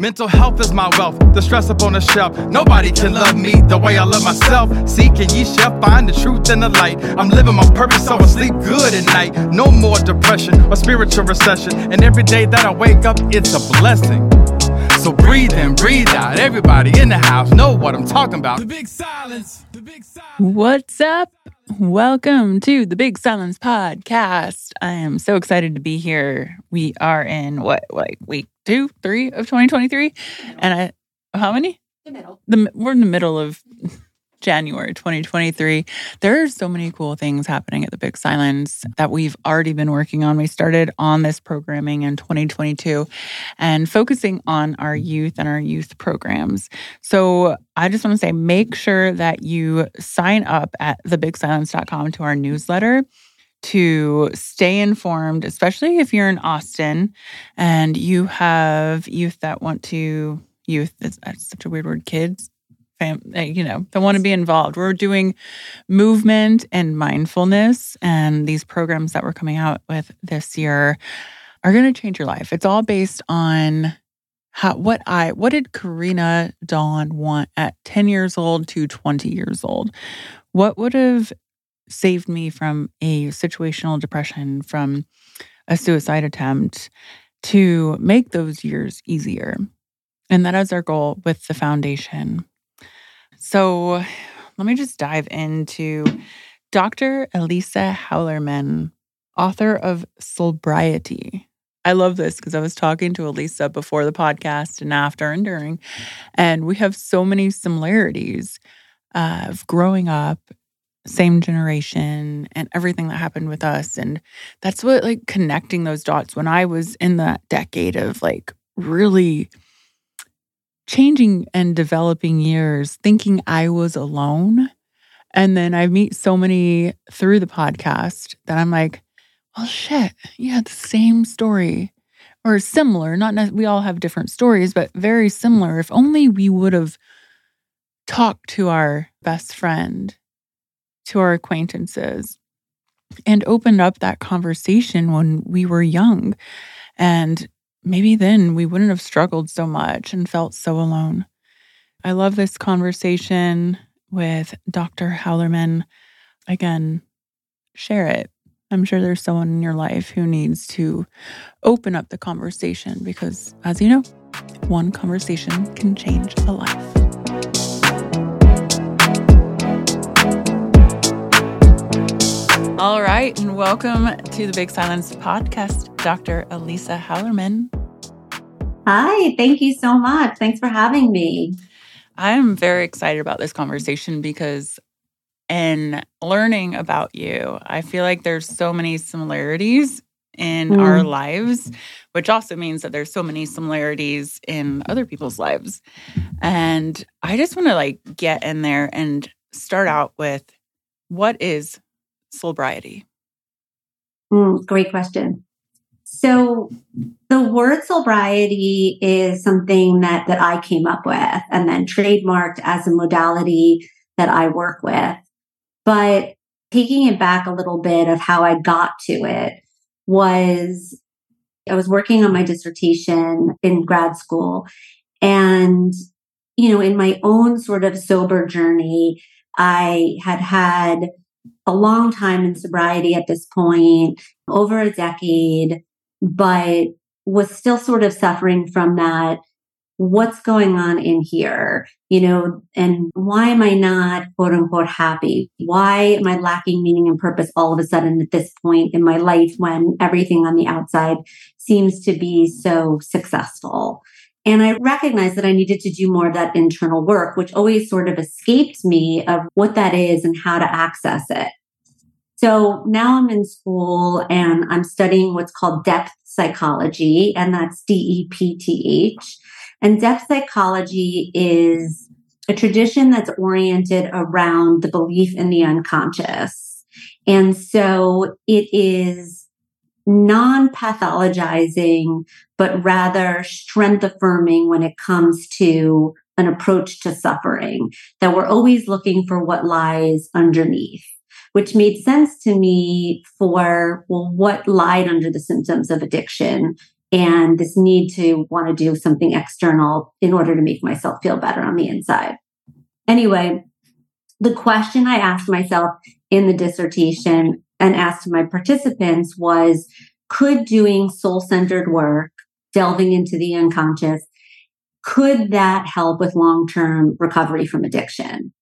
Mental health is my wealth, the stress up on the shelf. Nobody can love me the way I love myself. Seek and ye shall find the truth and the light. I'm living my purpose, so I sleep good at night. No more depression or spiritual recession. And every day that I wake up, it's a blessing. So breathe in, breathe out. Everybody in the house know what I'm talking about. The big silence. The big silence. What's up? Welcome to the Big Silence Podcast. I am so excited to be here. We are in what, like week two, three of 2023, and I how many? The middle. The we're in the middle of January 2023. There are so many cool things happening at the Big Silence that we've already been working on. We started on this programming in 2022 and focusing on our youth and our youth programs. So I just want to say make sure that you sign up at thebigsilence.com to our newsletter to stay informed, especially if you're in Austin and you have youth that want to youth that's such a weird word kids fam, uh, you know, that want to be involved. We're doing movement and mindfulness, and these programs that we're coming out with this year are going to change your life. It's all based on how what I what did Karena Dawn want at 10 years old to 20 years old? What would have saved me from a situational depression, from a suicide attempt to make those years easier? And that is our goal with the foundation. So let me just dive into Dr. Elisa Hallerman, author of Soulbriety. I love this because I was talking to Elisa before the podcast and after and during, and we have so many similarities of growing up, same generation, and everything that happened with us. And that's what, like, connecting those dots when I was in that decade of like really changing and developing years thinking I was alone. And then I meet so many through the podcast that I'm like, well, shit, you had the same story or similar. Not we all have different stories, but very similar. If only we would have talked to our best friend, to our acquaintances, and opened up that conversation when we were young and maybe then we wouldn't have struggled so much and felt so alone. I love this conversation with Dr. Hallerman. Again, share it. I'm sure there's someone in your life who needs to open up the conversation because, as you know, one conversation can change a life. All right, and welcome to the Big Silence podcast, Dr. Elisa Hallerman. Hi, thank you so much. Thanks for having me. I'm very excited about this conversation because in learning about you, I feel like there's so many similarities in mm. our lives, which also means that there's so many similarities in other people's lives. And I just want to like get in there and start out with what is soulbriety? Mm, great question. So the word soulbriety is something that that I came up with and then trademarked as a modality that I work with. But taking it back a little bit of how I got to it was I was working on my dissertation in grad school. And, you know, in my own sort of sober journey, I had had a long time in sobriety at this point, over a decade, but was still sort of suffering from that. What's going on in here? You know, and why am I not quote unquote happy? Why am I lacking meaning and purpose all of a sudden at this point in my life when everything on the outside seems to be so successful? And I recognized that I needed to do more of that internal work, which always sort of escaped me of what that is and how to access it. So now I'm in school and I'm studying what's called depth psychology, and that's D E P T H. And depth psychology is a tradition that's oriented around the belief in the unconscious. And so it is non pathologizing, but rather strength affirming when it comes to an approach to suffering, that we're always looking for what lies underneath, which made sense to me for, well, what lied under the symptoms of addiction and this need to want to do something external in order to make myself feel better on the inside. Anyway, the question I asked myself in the dissertation and asked my participants was could doing soul centered work, delving into the unconscious, could that help with long term recovery from addiction?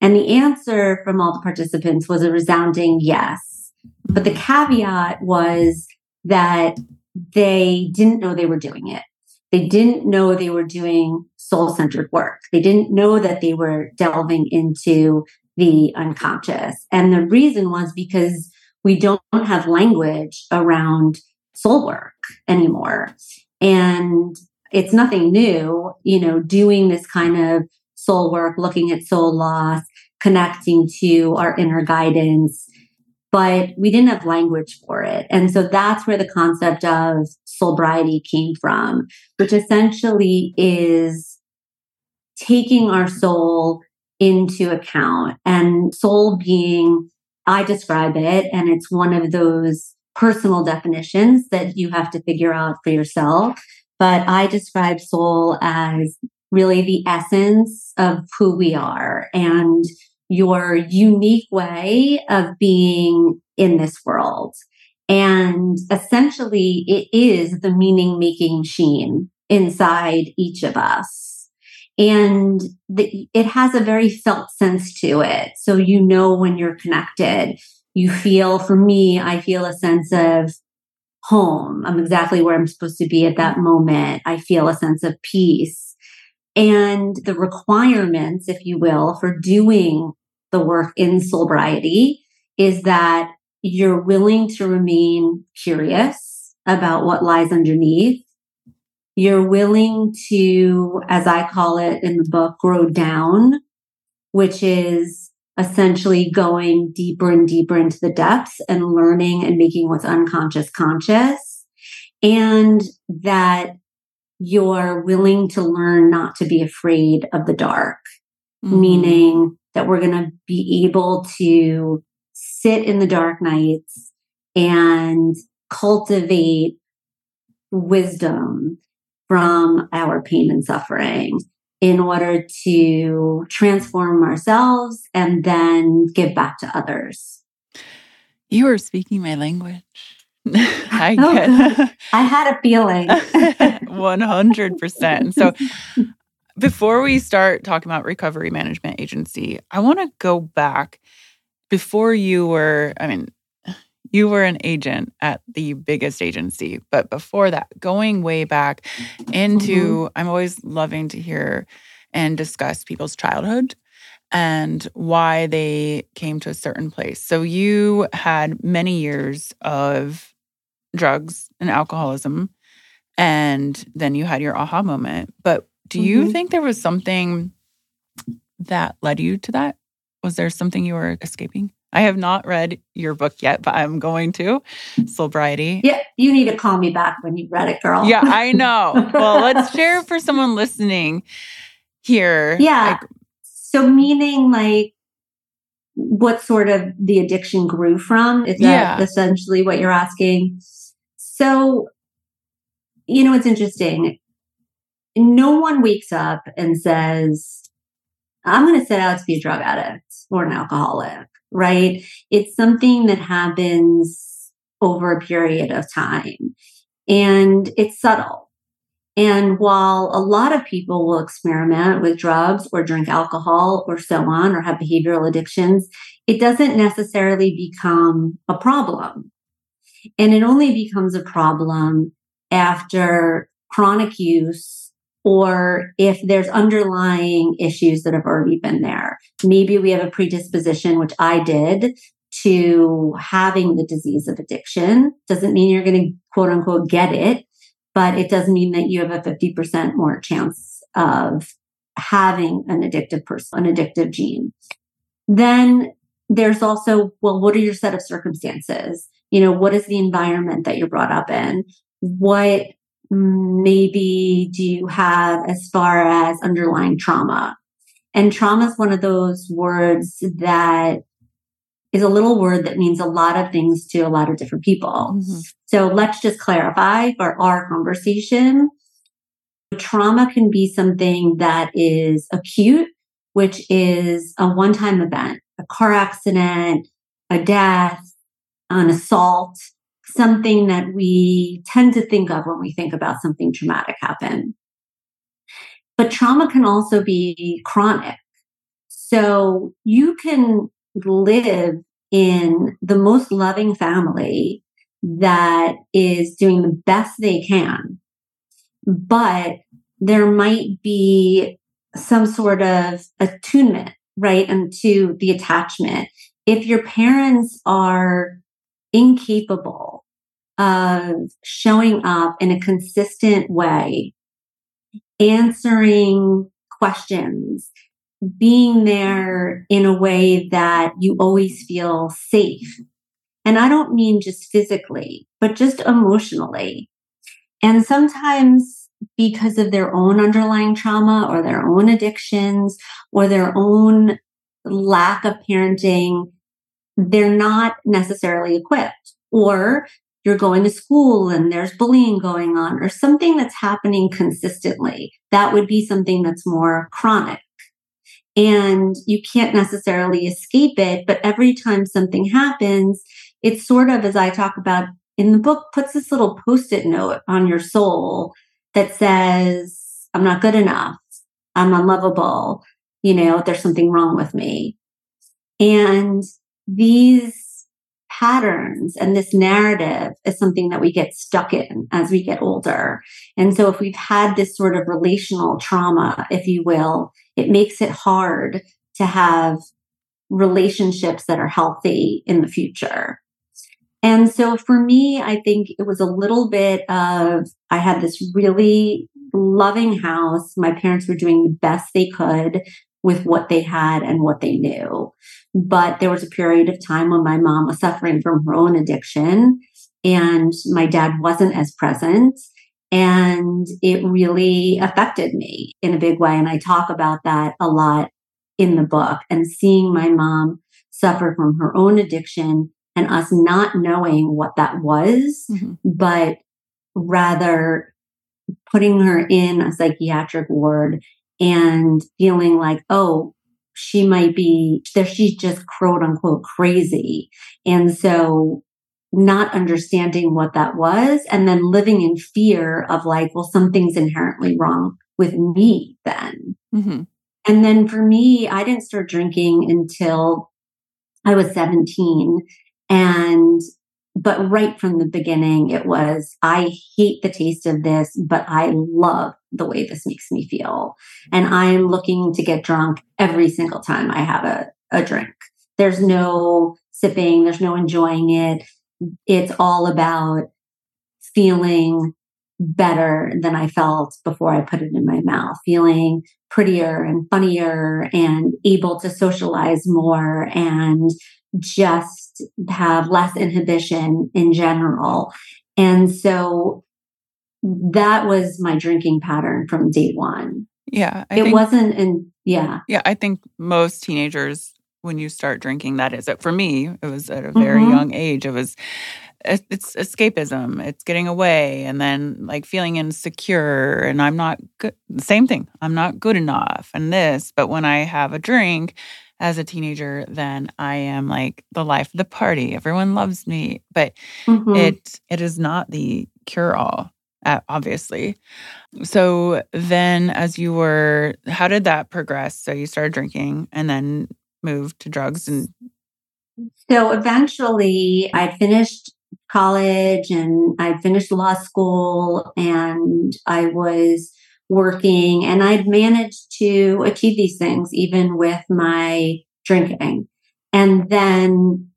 And the answer from all the participants was a resounding yes. But the caveat was that they didn't know they were doing it. They didn't know they were doing soul centered work. They didn't know that they were delving into the unconscious. And the reason was because we don't have language around soul work anymore. And it's nothing new, you know, doing this kind of soul work, looking at soul loss, connecting to our inner guidance, but we didn't have language for it. And so that's where the concept of soulbriety came from, which essentially is taking our soul into account and soul being I describe it, and it's one of those personal definitions that you have to figure out for yourself. But I describe soul as really the essence of who we are and your unique way of being in this world. And essentially, it is the meaning making machine inside each of us and the, it has a very felt sense to it. So you know when you're connected. You feel, for me, I feel a sense of home. I'm exactly where I'm supposed to be at that moment. I feel a sense of peace. And the requirements, if you will, for doing the work in soulbriety is that you're willing to remain curious about what lies underneath you're willing to, as I call it in the book, grow down, which is essentially going deeper and deeper into the depths and learning and making what's unconscious conscious. And that you're willing to learn not to be afraid of the dark, mm-hmm. meaning that we're going to be able to sit in the dark nights and cultivate wisdom from our pain and suffering in order to transform ourselves and then give back to others. You are speaking my language. I get I had a feeling. 100%. So before we start talking about recovery management agency, I want to go back before you were, I mean, you were an agent at the biggest agency. But before that, going way back into, mm-hmm. I'm always loving to hear and discuss people's childhood and why they came to a certain place. So you had many years of drugs and alcoholism, and then you had your aha moment. But do you mm-hmm. think there was something that led you to that? Was there something you were escaping? I have not read your book yet, but I'm going to. Soulbriety. Yeah, you need to call me back when you've read it, girl. yeah, I know. Well, let's share for someone listening here. Yeah. Like, so, meaning like what sort of the addiction grew from? Is that yeah. essentially what you're asking? So, you know, it's interesting. No one wakes up and says, I'm going to set out to be a drug addict or an alcoholic, right? It's something that happens over a period of time and it's subtle. And while a lot of people will experiment with drugs or drink alcohol or so on or have behavioral addictions, it doesn't necessarily become a problem. And it only becomes a problem after chronic use or if there's underlying issues that have already been there. Maybe we have a predisposition, which I did, to having the disease of addiction. Doesn't mean you're going to quote unquote get it, but it does mean that you have a 50% more chance of having an addictive person, an addictive gene. Then there's also, well, what are your set of circumstances? You know, what is the environment that you're brought up in? What maybe do you have as far as underlying trauma? And trauma is one of those words that is a little word that means a lot of things to a lot of different people. Mm-hmm. So let's just clarify for our conversation. Trauma can be something that is acute, which is a one time event, a car accident, a death, an assault, something that we tend to think of when we think about something traumatic happen. But trauma can also be chronic. So you can live in the most loving family that is doing the best they can. But there might be some sort of attunement, right? And to the attachment. If your parents are incapable of showing up in a consistent way, answering questions, being there in a way that you always feel safe. And I don't mean just physically, but just emotionally. And sometimes because of their own underlying trauma or their own addictions or their own lack of parenting, they're not necessarily equipped. Or you're going to school and there's bullying going on or something that's happening consistently. That would be something that's more chronic and you can't necessarily escape it. But every time something happens, it's sort of, as I talk about in the book, puts this little post it note on your soul that says, I'm not good enough. I'm unlovable. You know, there's something wrong with me. And these patterns and this narrative is something that we get stuck in as we get older. And so if we've had this sort of relational trauma, if you will, it makes it hard to have relationships that are healthy in the future. And so for me, I think it was a little bit of I had this really loving house. My parents were doing the best they could with what they had and what they knew. But there was a period of time when my mom was suffering from her own addiction and my dad wasn't as present. And it really affected me in a big way. And I talk about that a lot in the book and seeing my mom suffer from her own addiction and us not knowing what that was, mm-hmm. but rather putting her in a psychiatric ward and feeling like, oh, she might be there, she's just quote unquote crazy. And so not understanding what that was and then living in fear of like, well, something's inherently wrong with me then. Mm-hmm. And then for me, I didn't start drinking until I was 17. And, but right from the beginning, it was, I hate the taste of this, but I love the way this makes me feel. And I'm looking to get drunk every single time I have a, a drink. There's no sipping, there's no enjoying it it's all about feeling better than I felt before I put it in my mouth, feeling prettier and funnier and able to socialize more and just have less inhibition in general. And so that was my drinking pattern from day one. Yeah. I it think, wasn't, and yeah. Yeah. I think most teenagers when you start drinking that is. It. For me, it was at a very mm-hmm. young age. It was it's escapism it's getting away and then like feeling insecure and i'm not good same thing i'm not good enough and this but when i have a drink as a teenager then i am like the life of the party. Everyone loves me but mm-hmm. it it is not the cure all obviously. So then as you were how did that progress? So you started drinking and then moved to drugs and so eventually i finished college and i finished law school and I was working and I'd managed to achieve these things even with my drinking. And then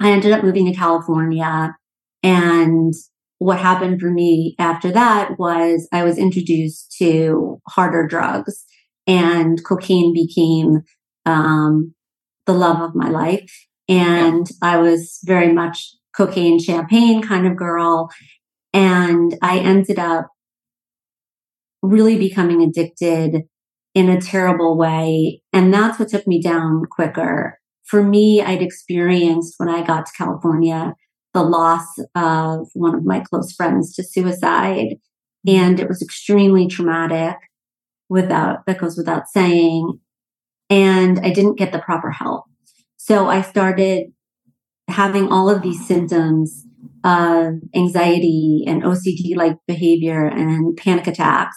I ended up moving to California. And what happened for me after that was I was introduced to harder drugs and cocaine became um, the love of my life. And yeah. I was very much cocaine champagne kind of girl. And I ended up really becoming addicted in a terrible way. And that's what took me down quicker. For me, I'd experienced when I got to California the loss of one of my close friends to suicide. Mm-hmm. And it was extremely traumatic without, that goes without saying. And I didn't get the proper help. So I started having all of these symptoms of anxiety and OCD like behavior and panic attacks.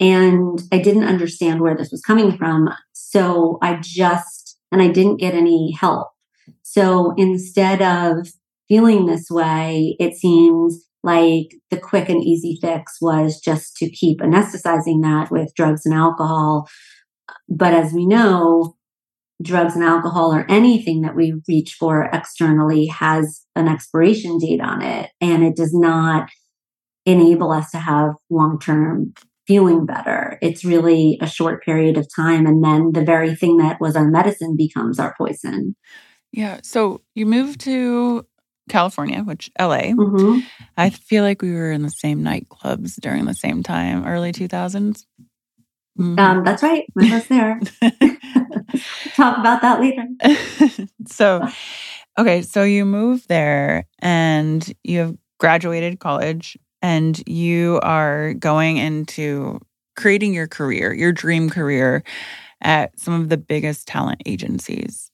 And I didn't understand where this was coming from. So I just, and I didn't get any help. So instead of feeling this way, it seems like the quick and easy fix was just to keep anesthetizing that with drugs and alcohol. But as we know, drugs and alcohol or anything that we reach for externally has an expiration date on it and it does not enable us to have long term feeling better. It's really a short period of time. And then the very thing that was our medicine becomes our poison. Yeah. So you moved to California, which LA. Mm-hmm. I feel like we were in the same nightclubs during the same time, early 2000s. Mm-hmm. Um, that's right. There. Talk about that later. so, okay, so you move there and you have graduated college and you are going into creating your career, your dream career at some of the biggest talent agencies.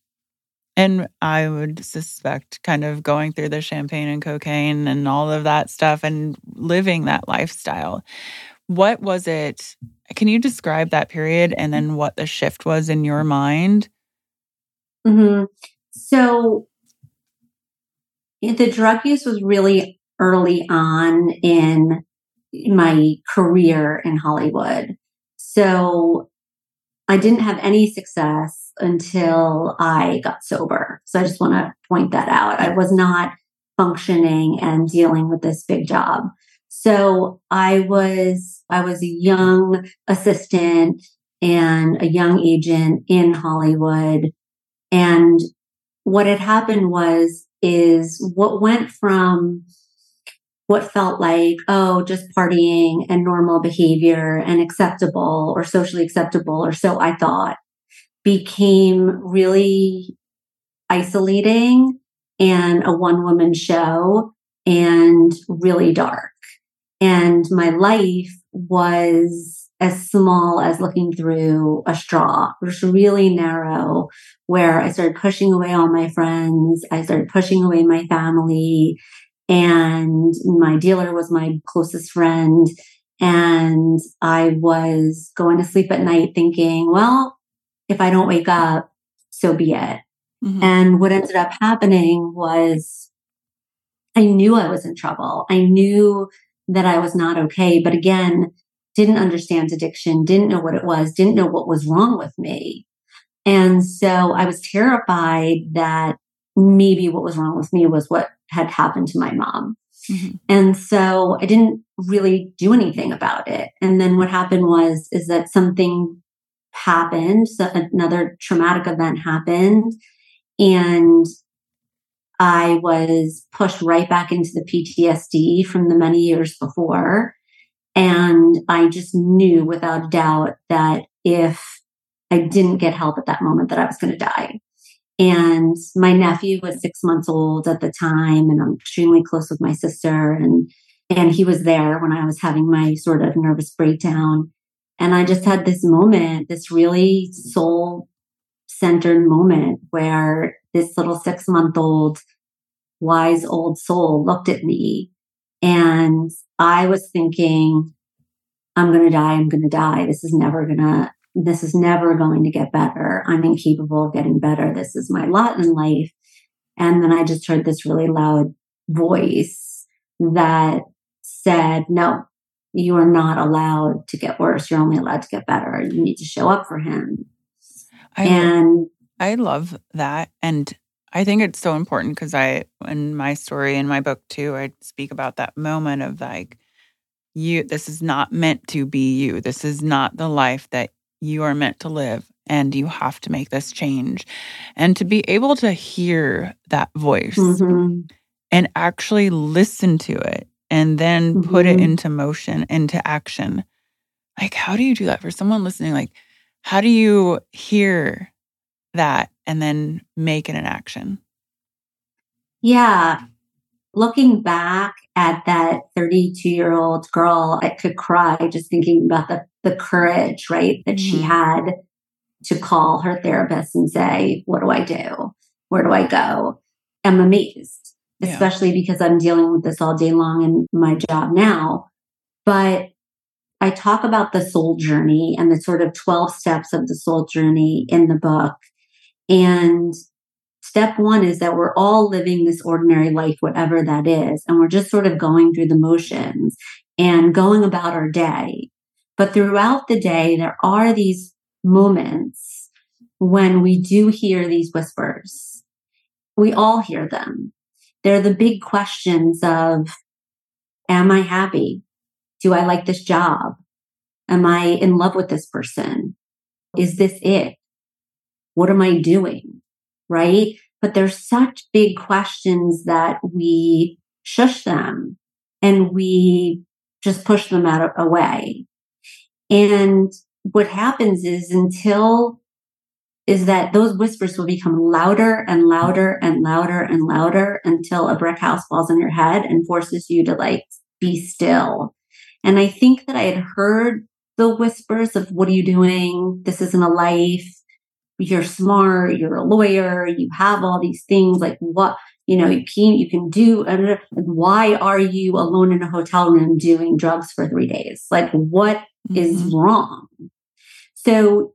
And I would suspect kind of going through the champagne and cocaine and all of that stuff and living that lifestyle. What was it can you describe that period and then what the shift was in your mind? Mm-hmm. So the drug use was really early on in my career in Hollywood. So I didn't have any success until I got sober. So I just want to point that out. I was not functioning and dealing with this big job. So I was, I was a young assistant and a young agent in Hollywood. And what had happened was, is what went from what felt like, oh, just partying and normal behavior and acceptable or socially acceptable, or so I thought, became really isolating and a one woman show and really dark. And my life was as small as looking through a straw. It was really narrow where I started pushing away all my friends. I started pushing away my family and my dealer was my closest friend. And I was going to sleep at night thinking, well, if I don't wake up, so be it. Mm-hmm. And what ended up happening was I knew I was in trouble. I knew that I was not okay. But again, didn't understand addiction, didn't know what it was, didn't know what was wrong with me. And so I was terrified that maybe what was wrong with me was what had happened to my mom. Mm-hmm. And so I didn't really do anything about it. And then what happened was, is that something happened. So another traumatic event happened and I was pushed right back into the PTSD from the many years before. And I just knew without a doubt that if I didn't get help at that moment, that I was going to die. And my nephew was six months old at the time, and I'm extremely close with my sister. And and he was there when I was having my sort of nervous breakdown. And I just had this moment, this really soul centered moment where this little six month old, wise old soul looked at me. And I was thinking, I'm going to die. I'm going to die. This is never going to, this is never going to get better. I'm incapable of getting better. This is my lot in life. And then I just heard this really loud voice that said, no, you are not allowed to get worse. You're only allowed to get better. You need to show up for him. I, and I love that. And I think it's so important because I, in my story, in my book too, I speak about that moment of like, you, this is not meant to be you. This is not the life that you are meant to live. And you have to make this change. And to be able to hear that voice mm-hmm. and actually listen to it and then mm-hmm. put it mm-hmm. into motion, into action. Like, how do you do that for someone listening? Like, how do you hear that and then make it an action? Yeah. Looking back at that 32 year old girl, I could cry just thinking about the, the courage, right, that mm-hmm. she had to call her therapist and say, What do I do? Where do I go? I'm amazed yeah. especially because I'm dealing with this all day long in my job now. But I talk about the soul journey and the sort of 12 steps of the soul journey in the book. And step one is that we're all living this ordinary life, whatever that is. And we're just sort of going through the motions and going about our day. But throughout the day, there are these moments when we do hear these whispers. We all hear them. They're the big questions of, am I happy? Do I like this job? Am I in love with this person? Is this it? What am I doing? Right? But they're such big questions that we shush them and we just push them out away. And what happens is until is that those whispers will become louder and louder and louder and louder until a brick house falls on your head and forces you to like be still. And I think that I had heard the whispers of what are you doing? This isn't a life. You're smart. You're a lawyer. You have all these things. Like what, you know, you can, you can do. And why are you alone in a hotel room doing drugs for three days? Like what mm-hmm. is wrong? So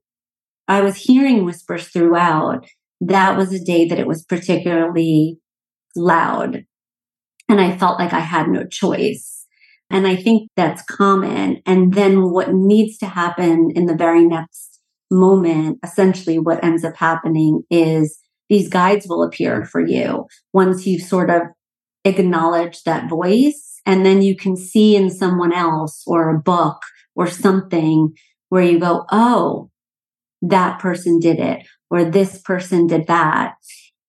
I was hearing whispers throughout. That was a day that it was particularly loud. And I felt like I had no choice. And I think that's common. And then what needs to happen in the very next moment, essentially what ends up happening is these guides will appear for you once you've sort of acknowledged that voice. And then you can see in someone else or a book or something where you go, Oh, that person did it or this person did that.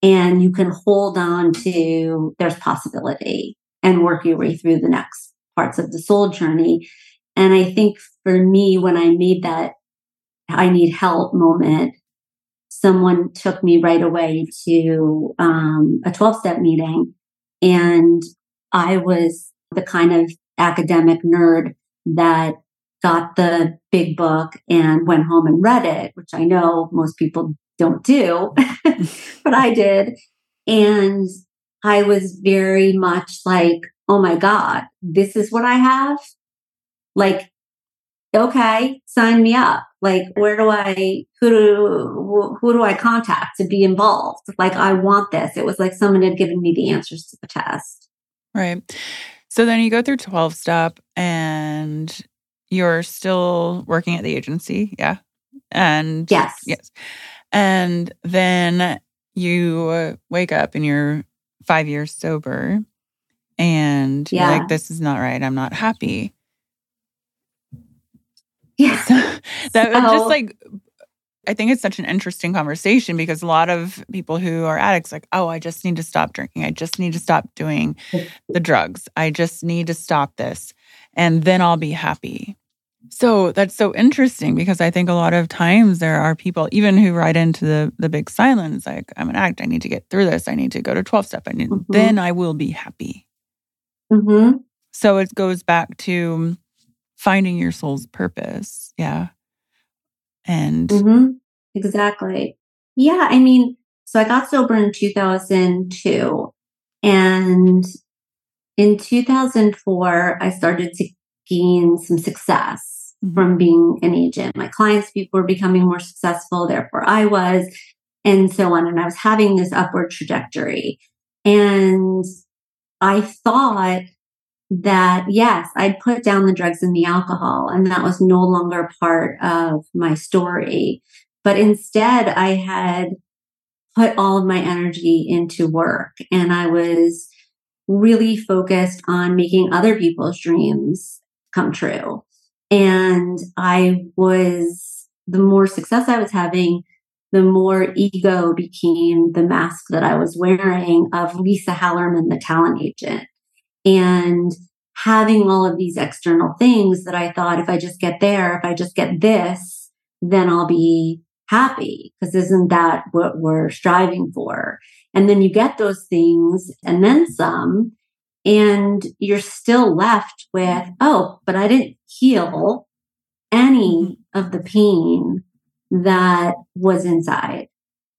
And you can hold on to there's possibility and work your way through the next parts of the soul journey. And I think for me, when I made that I need help moment, someone took me right away to um, a 12 step meeting. And I was the kind of academic nerd that got the big book and went home and read it, which I know most people don't do, but I did. And I was very much like, oh my God, this is what I have. Like, okay, sign me up. Like, where do I, who do, who do I contact to be involved? Like, I want this. It was like someone had given me the answers to the test. Right. So then you go through 12 step and you're still working at the agency, yeah? And yes. Yes. And then you wake up and you're five years sober and yeah. like, this is not right. I'm not happy. Yeah. So that so, just like, I think it's such an interesting conversation because a lot of people who are addicts, like, oh, I just need to stop drinking. I just need to stop doing the drugs. I just need to stop this and then I'll be happy. So that's so interesting because I think a lot of times there are people, even who write into the the big silence, like I'm an addict, I need to get through this, I need to go to 12 step, and mm-hmm. then I will be happy. Mm-hmm. So it goes back to finding your soul's purpose. Yeah. And mm-hmm. exactly. Yeah. I mean, so I got sober in 2002. And in 2004, I started to gain some success mm-hmm. from being an agent. My clients were becoming more successful, therefore I was, and so on. And I was having this upward trajectory. And I thought that yes, I'd put down the drugs and the alcohol, and that was no longer part of my story. But instead, I had put all of my energy into work and I was really focused on making other people's dreams come true. And I was, the more success I was having, the more ego became the mask that I was wearing of Lisa Hallerman, the talent agent. And having all of these external things that I thought if I just get there, if I just get this, then I'll be happy. Because isn't that what we're striving for? And then you get those things and then some, and you're still left with, oh, but I didn't heal any of the pain that was inside.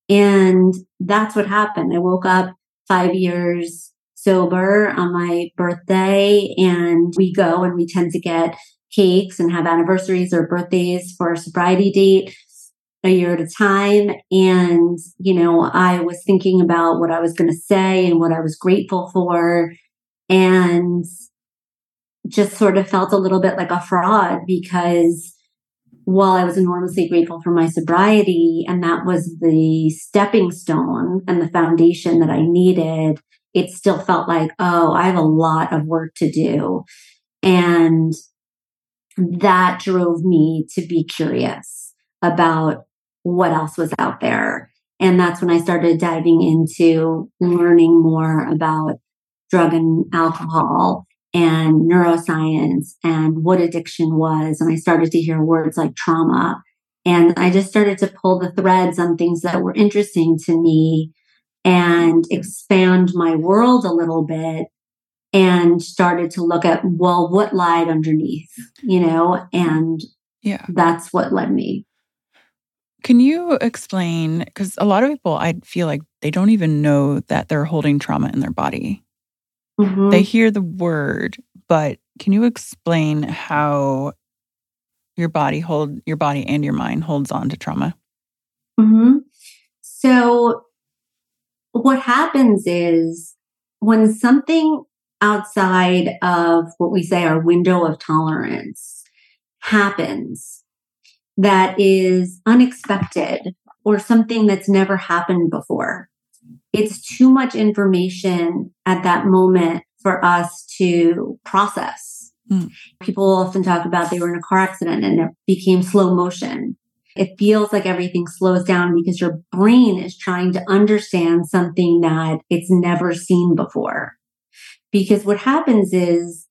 And that's what happened. I woke up five years sober on my birthday and we go and we tend to get cakes and have anniversaries or birthdays for a sobriety date a year at a time. And, you know, I was thinking about what I was going to say and what I was grateful for and just sort of felt a little bit like a fraud because while I was enormously grateful for my sobriety, and that was the stepping stone and the foundation that I needed, it still felt like, oh, I have a lot of work to do. And that drove me to be curious about what else was out there. And that's when I started diving into learning more about drug and alcohol and neuroscience and what addiction was. And I started to hear words like trauma. And I just started to pull the threads on things that were interesting to me and expand my world a little bit and started to look at, well, what lied underneath, you know? And yeah, that's what led me. Can you explain? Because a lot of people, I feel like they don't even know that they're holding trauma in their body. Mm-hmm. They hear the word, but can you explain how your body hold your body and your mind holds on to trauma? Mm-hmm. So what happens is when something outside of what we say our window of tolerance happens that is unexpected or something that's never happened before it's too much information at that moment for us to process. Mm. People often talk about they were in a car accident and it became slow motion. It feels like everything slows down because your brain is trying to understand something that it's never seen before. Because what happens is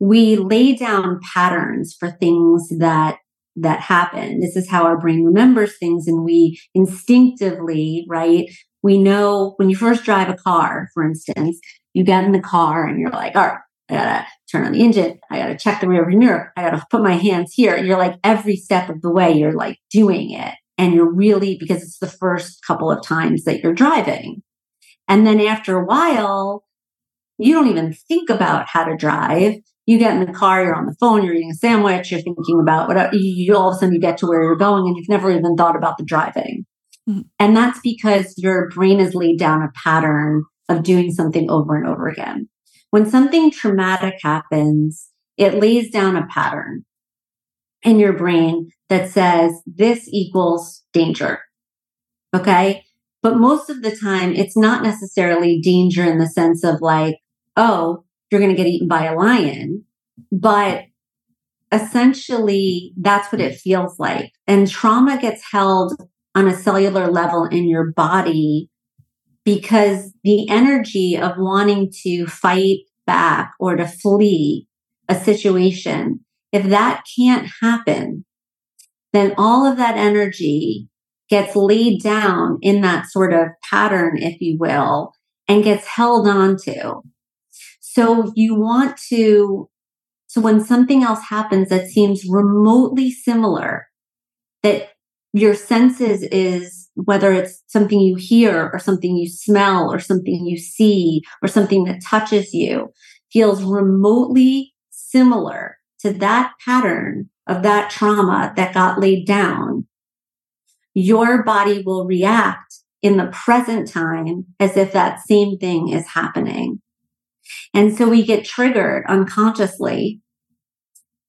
we lay down patterns for things that that happen. This is how our brain remembers things and we instinctively, right, we know when you first drive a car, for instance, you get in the car and you're like, all right, I gotta turn on the engine. I gotta check the rear view mirror. I gotta put my hands here. You're like every step of the way, you're like doing it. And you're really, because it's the first couple of times that you're driving. And then after a while, you don't even think about how to drive. You get in the car, you're on the phone, you're eating a sandwich, you're thinking about whatever. You, all of a sudden you get to where you're going and you've never even thought about the driving. Mm-hmm. And that's because your brain has laid down a pattern of doing something over and over again. When something traumatic happens, it lays down a pattern in your brain that says this equals danger. Okay. But most of the time, it's not necessarily danger in the sense of like, oh, you're going to get eaten by a lion. But essentially, that's what it feels like. And trauma gets held on a cellular level in your body because the energy of wanting to fight back or to flee a situation if that can't happen, then all of that energy gets laid down in that sort of pattern, if you will, and gets held onto. So you want to, so when something else happens that seems remotely similar, that your senses is whether it's something you hear or something you smell or something you see or something that touches you feels remotely similar to that pattern of that trauma that got laid down, your body will react in the present time as if that same thing is happening. And so we get triggered unconsciously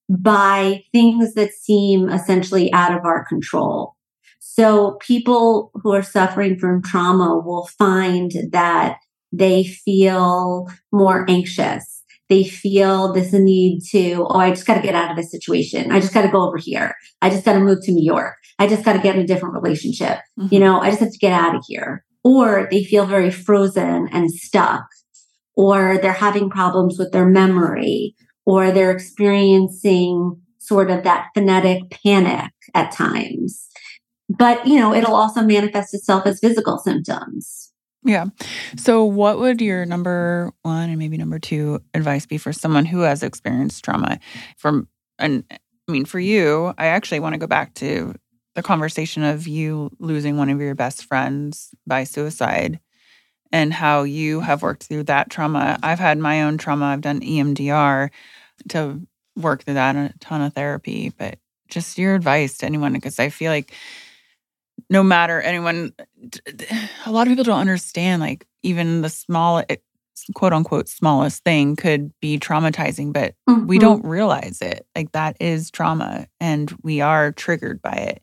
by things that seem essentially out of our control. So people who are suffering from trauma will find that they feel more anxious they feel this need to, oh, I just got to get out of this situation. I just got to go over here. I just got to move to New York. I just got to get in a different relationship. Mm-hmm. You know, I just have to get out of here. Or they feel very frozen and stuck, or they're having problems with their memory, or they're experiencing sort of that phonetic panic at times. But, you know, it'll also manifest itself as physical symptoms yeah. So, what would your number one and maybe number two advice be for someone who has experienced trauma? From, and I mean, for you, I actually want to go back to the conversation of you losing one of your best friends by suicide and how you have worked through that trauma. I've had my own trauma. I've done EMDR to work through that a ton of therapy, but just your advice to anyone, because I feel like no matter anyone a lot of people don't understand like even the small eh, quote unquote smallest thing could be traumatizing but mm-hmm. we don't realize it. Like that is trauma and we are triggered by it.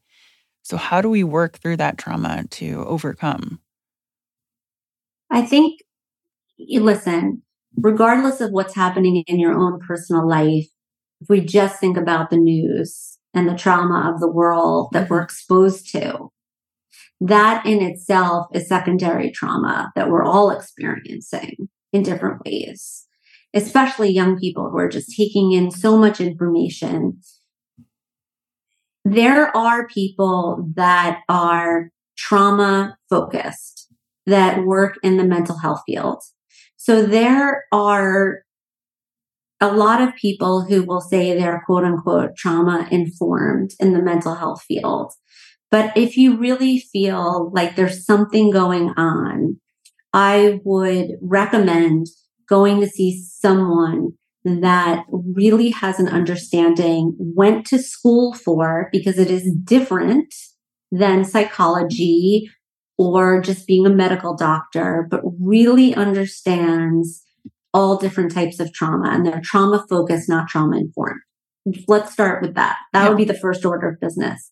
So how do we work through that trauma to overcome? I think listen regardless of what's happening in your own personal life if we just think about the news and the trauma of the world that we're mm-hmm. exposed to that in itself is secondary trauma that we're all experiencing in different ways, especially young people who are just taking in so much information. There are people that are trauma focused that work in the mental health field. So there are a lot of people who will say they're quote unquote trauma informed in the mental health field. But if you really feel like there's something going on, I would recommend going to see someone that really has an understanding, went to school for, because it is different than psychology or just being a medical doctor, but really understands all different types of trauma and they're trauma focused, not trauma informed. Let's start with that. That yeah. would be the first order of business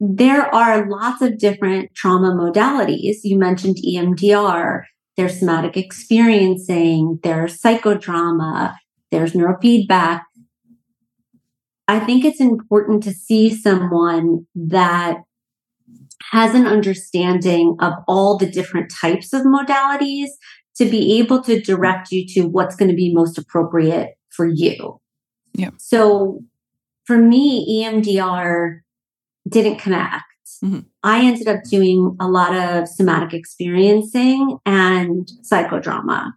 there are lots of different trauma modalities. You mentioned EMDR, there's somatic experiencing, there's psychodrama, there's neurofeedback. I think it's important to see someone that has an understanding of all the different types of modalities to be able to direct you to what's going to be most appropriate for you. Yeah. So for me, EMDR didn't connect. Mm-hmm. I ended up doing a lot of somatic experiencing and psychodrama.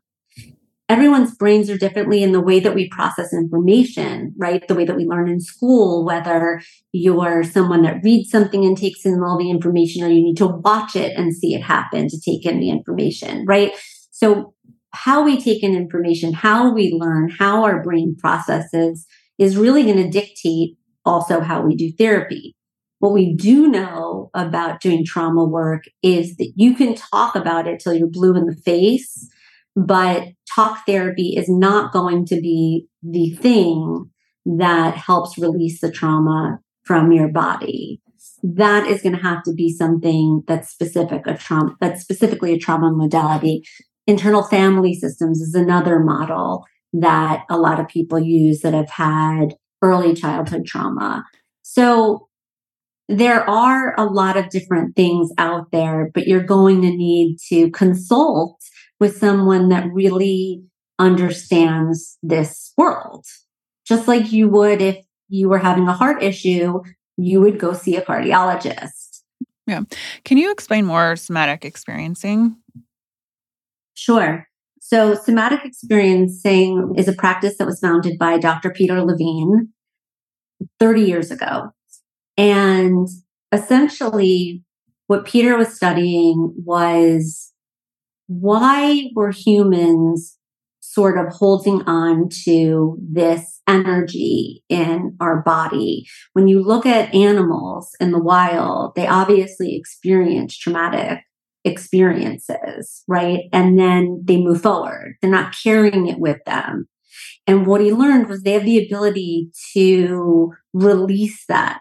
Everyone's brains are differently in the way that we process information, right? The way that we learn in school, whether you're someone that reads something and takes in all the information, or you need to watch it and see it happen to take in the information, right? So, how we take in information, how we learn, how our brain processes is really going to dictate also how we do therapy. What we do know about doing trauma work is that you can talk about it till you're blue in the face, but talk therapy is not going to be the thing that helps release the trauma from your body. That is going to have to be something that's specific a trauma, that's specifically a trauma modality. Internal family systems is another model that a lot of people use that have had early childhood trauma. So there are a lot of different things out there, but you're going to need to consult with someone that really understands this world. just like you would if you were having a heart issue, you would go see a cardiologist. Yeah. Can you explain more somatic experiencing? Sure. So, somatic experiencing is a practice that was founded by Dr. Peter Levine 30 years ago. And essentially, what Peter was studying was why were humans sort of holding on to this energy in our body. When you look at animals in the wild, they obviously experience traumatic experiences, right? And then they move forward. They're not carrying it with them. And what he learned was they have the ability to release that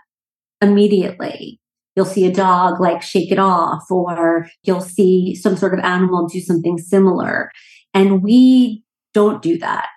immediately. You'll see a dog like shake it off, or you'll see some sort of animal do something similar. And we don't do that.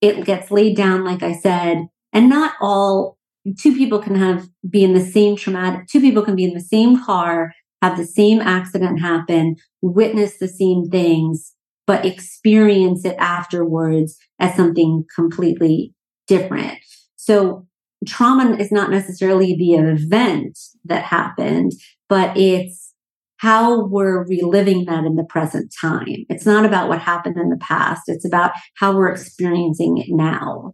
It gets laid down, like I said, and not all two people can have be in the same traumatic, two people can be in the same car, have the same accident happen, witness the same things, but experience it afterwards as something completely different. So trauma is not necessarily the event that happened, but it's how we're reliving that in the present time. It's not about what happened in the past. It's about how we're experiencing it now.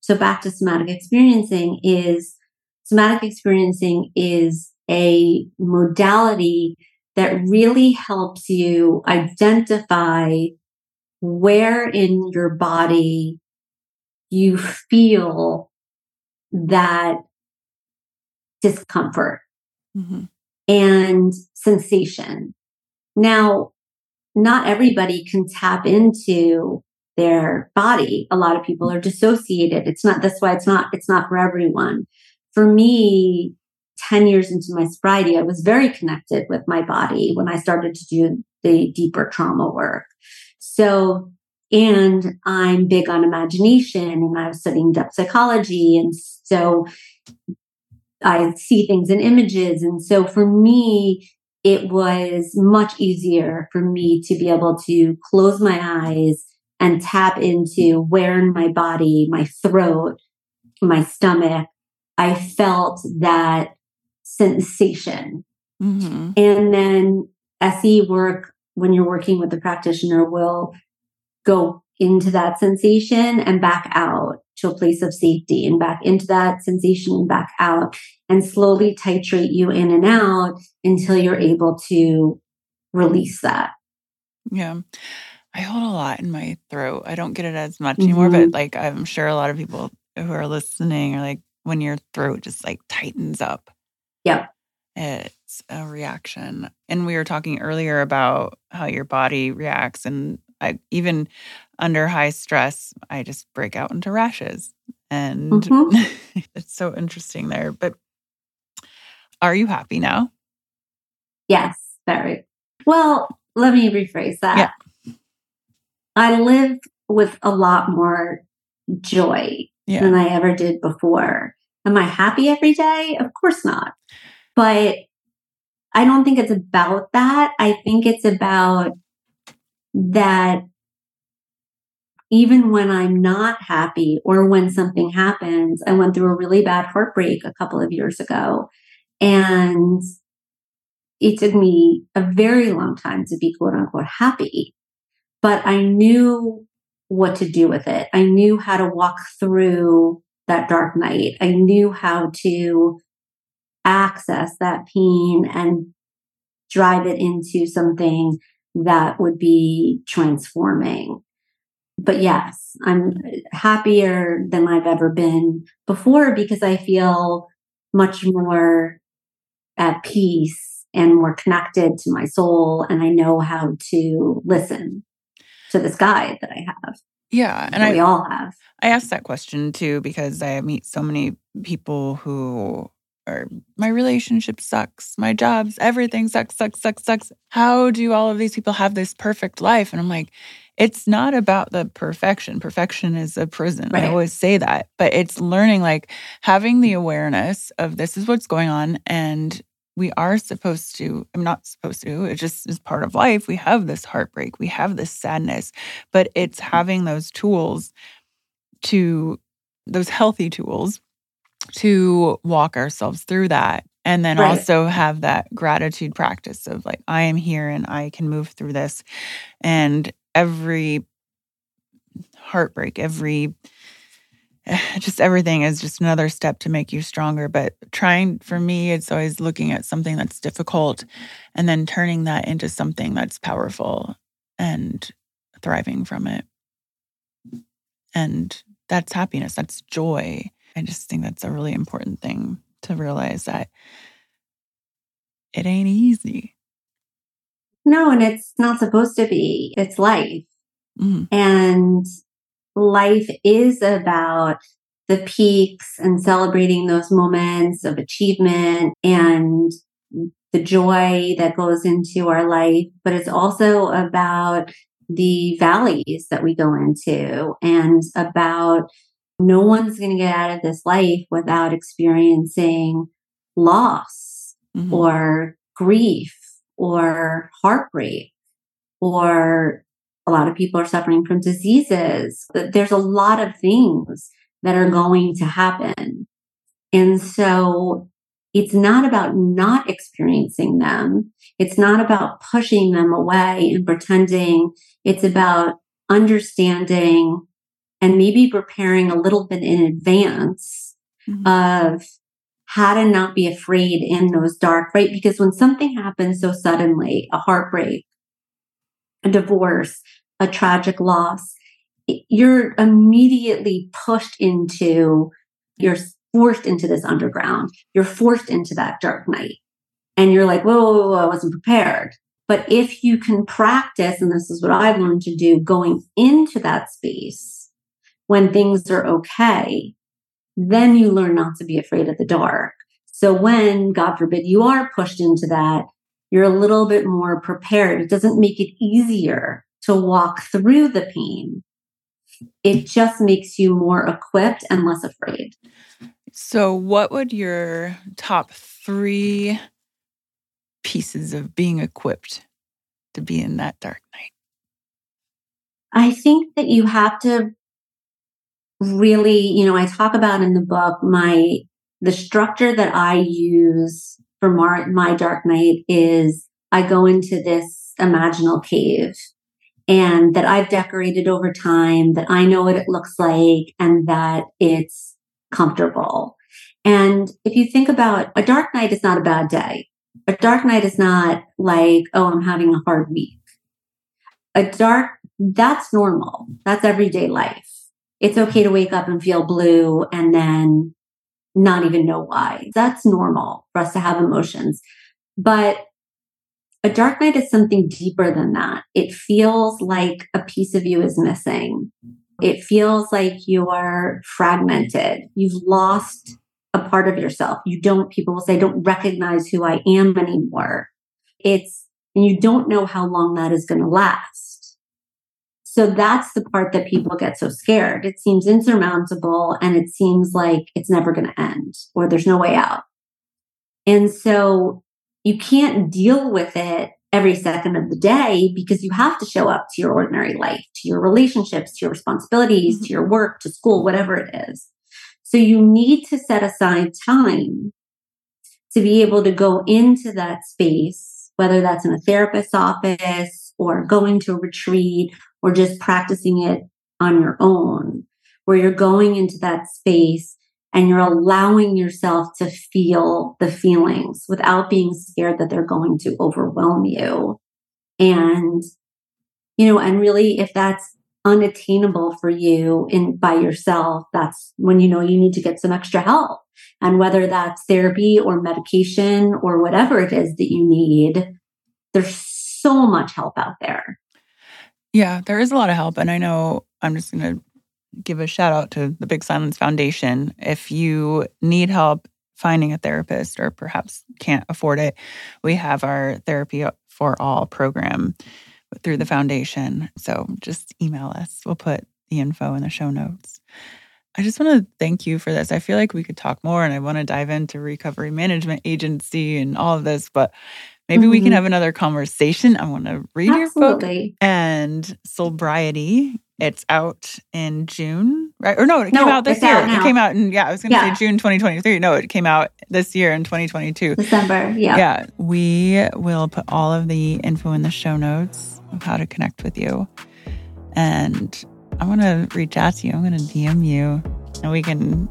So back to somatic experiencing is somatic experiencing is a modality that really helps you identify where in your body you feel that discomfort mm-hmm. and sensation. Now, not everybody can tap into their body. A lot of people are dissociated. It's not, that's why it's not, it's not for everyone. For me, 10 years into my sobriety, I was very connected with my body when I started to do the deeper trauma work. So, and I'm big on imagination and I was studying depth psychology. And so I see things in images. And so for me, it was much easier for me to be able to close my eyes and tap into where in my body, my throat, my stomach, I felt that sensation. Mm-hmm. And then SE work, when you're working with the practitioner, will go into that sensation and back out to a place of safety and back into that sensation and back out and slowly titrate you in and out until you're able to release that. Yeah. I hold a lot in my throat. I don't get it as much anymore, mm-hmm. but like I'm sure a lot of people who are listening are like when your throat just like tightens up. Yep. It's a reaction. And we were talking earlier about how your body reacts and I even under high stress, I just break out into rashes. And mm-hmm. it's so interesting there. But are you happy now? Yes, very. Well, let me rephrase that. Yeah. I live with a lot more joy yeah. than I ever did before. Am I happy every day? Of course not. But I don't think it's about that. I think it's about that even when I'm not happy or when something happens, I went through a really bad heartbreak a couple of years ago. And it took me a very long time to be quote unquote happy, but I knew what to do with it. I knew how to walk through that dark night. I knew how to access that pain and drive it into something that would be transforming. But yes, I'm happier than I've ever been before because I feel much more at peace and more connected to my soul. And I know how to listen to this guide that I have. Yeah. And I, we all have. I asked that question too because I meet so many people who or my relationship sucks, my jobs, everything sucks, sucks, sucks, sucks. How do all of these people have this perfect life? And I'm like, it's not about the perfection. Perfection is a prison. Right. I always say that, but it's learning like having the awareness of this is what's going on. And we are supposed to, I'm not supposed to, it just is part of life. We have this heartbreak, we have this sadness, but it's mm-hmm. having those tools to those healthy tools to walk ourselves through that and then Right. also have that gratitude practice of like i am here and i can move through this. And every heartbreak every just everything is just another step to make you stronger. But trying for me it's always looking at something that's difficult and then turning that into something that's powerful and thriving from it. And that's happiness. That's joy i just think that's a really important thing to realize that it ain't easy No, and it's not supposed to be. It's life. Mhm. And life is about the peaks and celebrating those moments of achievement and the joy that goes into our life. But it's also about the valleys that we go into and about no one's going to get out of this life without experiencing loss Mhm. or grief or heartbreak or a lot of people are suffering from diseases. There's a lot of things that are going to happen. And so it's not about not experiencing them. It's not about pushing them away and pretending. It's about understanding and maybe preparing a little bit in advance Mhm. of how to not be afraid in those dark, right? Because when something happens so suddenly, a heartbreak, a divorce, a tragic loss, you're immediately pushed into, you're forced into this underground. You're forced into that dark night. And you're like, whoa, whoa, whoa, I wasn't prepared. But if you can practice, and this is what I've learned to do, going into that space when things are okay, then you learn not to be afraid of the dark. So when, God forbid, you are pushed into that, you're a little bit more prepared. It doesn't make it easier to walk through the pain. It just makes you more equipped and less afraid. So, what would your top three pieces of being equipped to be in that dark night? I think that you have to really, you know, I talk about in the book my the structure that I use for my, my dark night is I go into this imaginal cave and that I've decorated over time, that I know what it looks like and that it's comfortable. And if you think about a dark night is not a bad day. A dark night is not like, oh, I'm having a hard week. A dark, that's normal. That's everyday life. It's okay to wake up and feel blue and then not even know why. That's normal for us to have emotions. But a dark night is something deeper than that. It feels like a piece of you is missing. It feels like you're fragmented. You've lost a part of yourself. You don't, people will say, don't recognize who I am anymore. It's, and you don't know how long that is going to last. So that's the part that people get so scared. It seems insurmountable and it seems like it's never going to end or there's no way out. And so you can't deal with it every second of the day because you have to show up to your ordinary life, to your relationships, to your responsibilities, to mm-hmm. your work, to school, whatever it is. So you need to set aside time to be able to go into that space, whether that's in a therapist's office or going to a retreat or just practicing it on your own, where you're going into that space and you're allowing yourself to feel the feelings without being scared that they're going to overwhelm you. And, you know, and really, if that's unattainable for you in by yourself, that's when you know you need to get some extra help. And whether that's therapy or medication or whatever it is that you need, there's so much help out there. Yeah, there is a lot of help. And I know I'm just going to give a shout out to the Big Silence Foundation. If you need help finding a therapist or perhaps can't afford it, we have our Therapy for All program through the foundation. So just email us. We'll put the info in the show notes. I just want to thank you for this. I feel like we could talk more and I want to dive into recovery management agency and all of this, but maybe we can Mhm. have another conversation. I want to read your book and Soulbriety It's out in June, right? Or no, it No, came out this year. out It came out in yeah, I was going to Yeah. say June 2023. No, it came out this year in 2022. December. Yeah. Yeah, we will put all of the info in the show notes of how to connect with you. And I want to reach out to you. I'm going to DM you and we can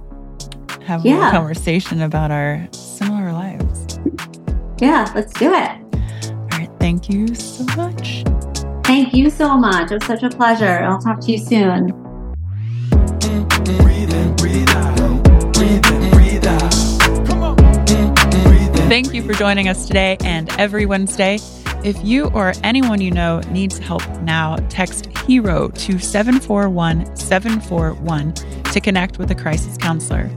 have a conversation about our similar lives. Yeah. Let's do it. All right. Thank you so much. Thank you so much. It was such a pleasure. I'll talk to you soon. Breathe in, breathe out. Breathe in, breathe out. Come on. Breathe in. Thank you for joining us today and every Wednesday. If you or anyone you know needs help now, text HERO to 741 741 to connect with a crisis counselor.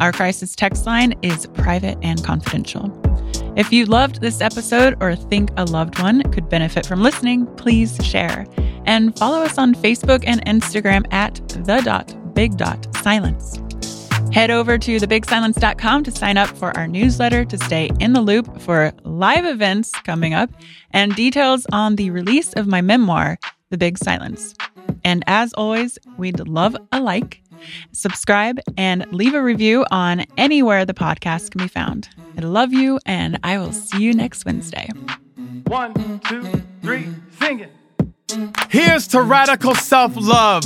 Our crisis text line is private and confidential. If you loved this episode or think a loved one could benefit from listening, please share. And follow us on Facebook and Instagram at the dot big dot silence. Head over to thebigsilence.com to sign up for our newsletter to stay in the loop for live events coming up and details on the release of my memoir, The Big Silence. And as always, we'd love a like, subscribe, and leave a review on anywhere the podcast can be found. I love you, and I will see you next Wednesday. One, two, three, sing it. Here's to radical self love.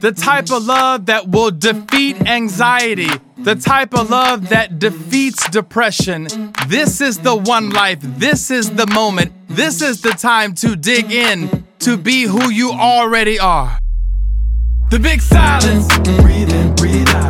The type of love that will defeat anxiety. The type of love that defeats depression. This is the one life. This is the moment. This is the time to dig in to be who you already are. The big silence. Breathe in, breathe out.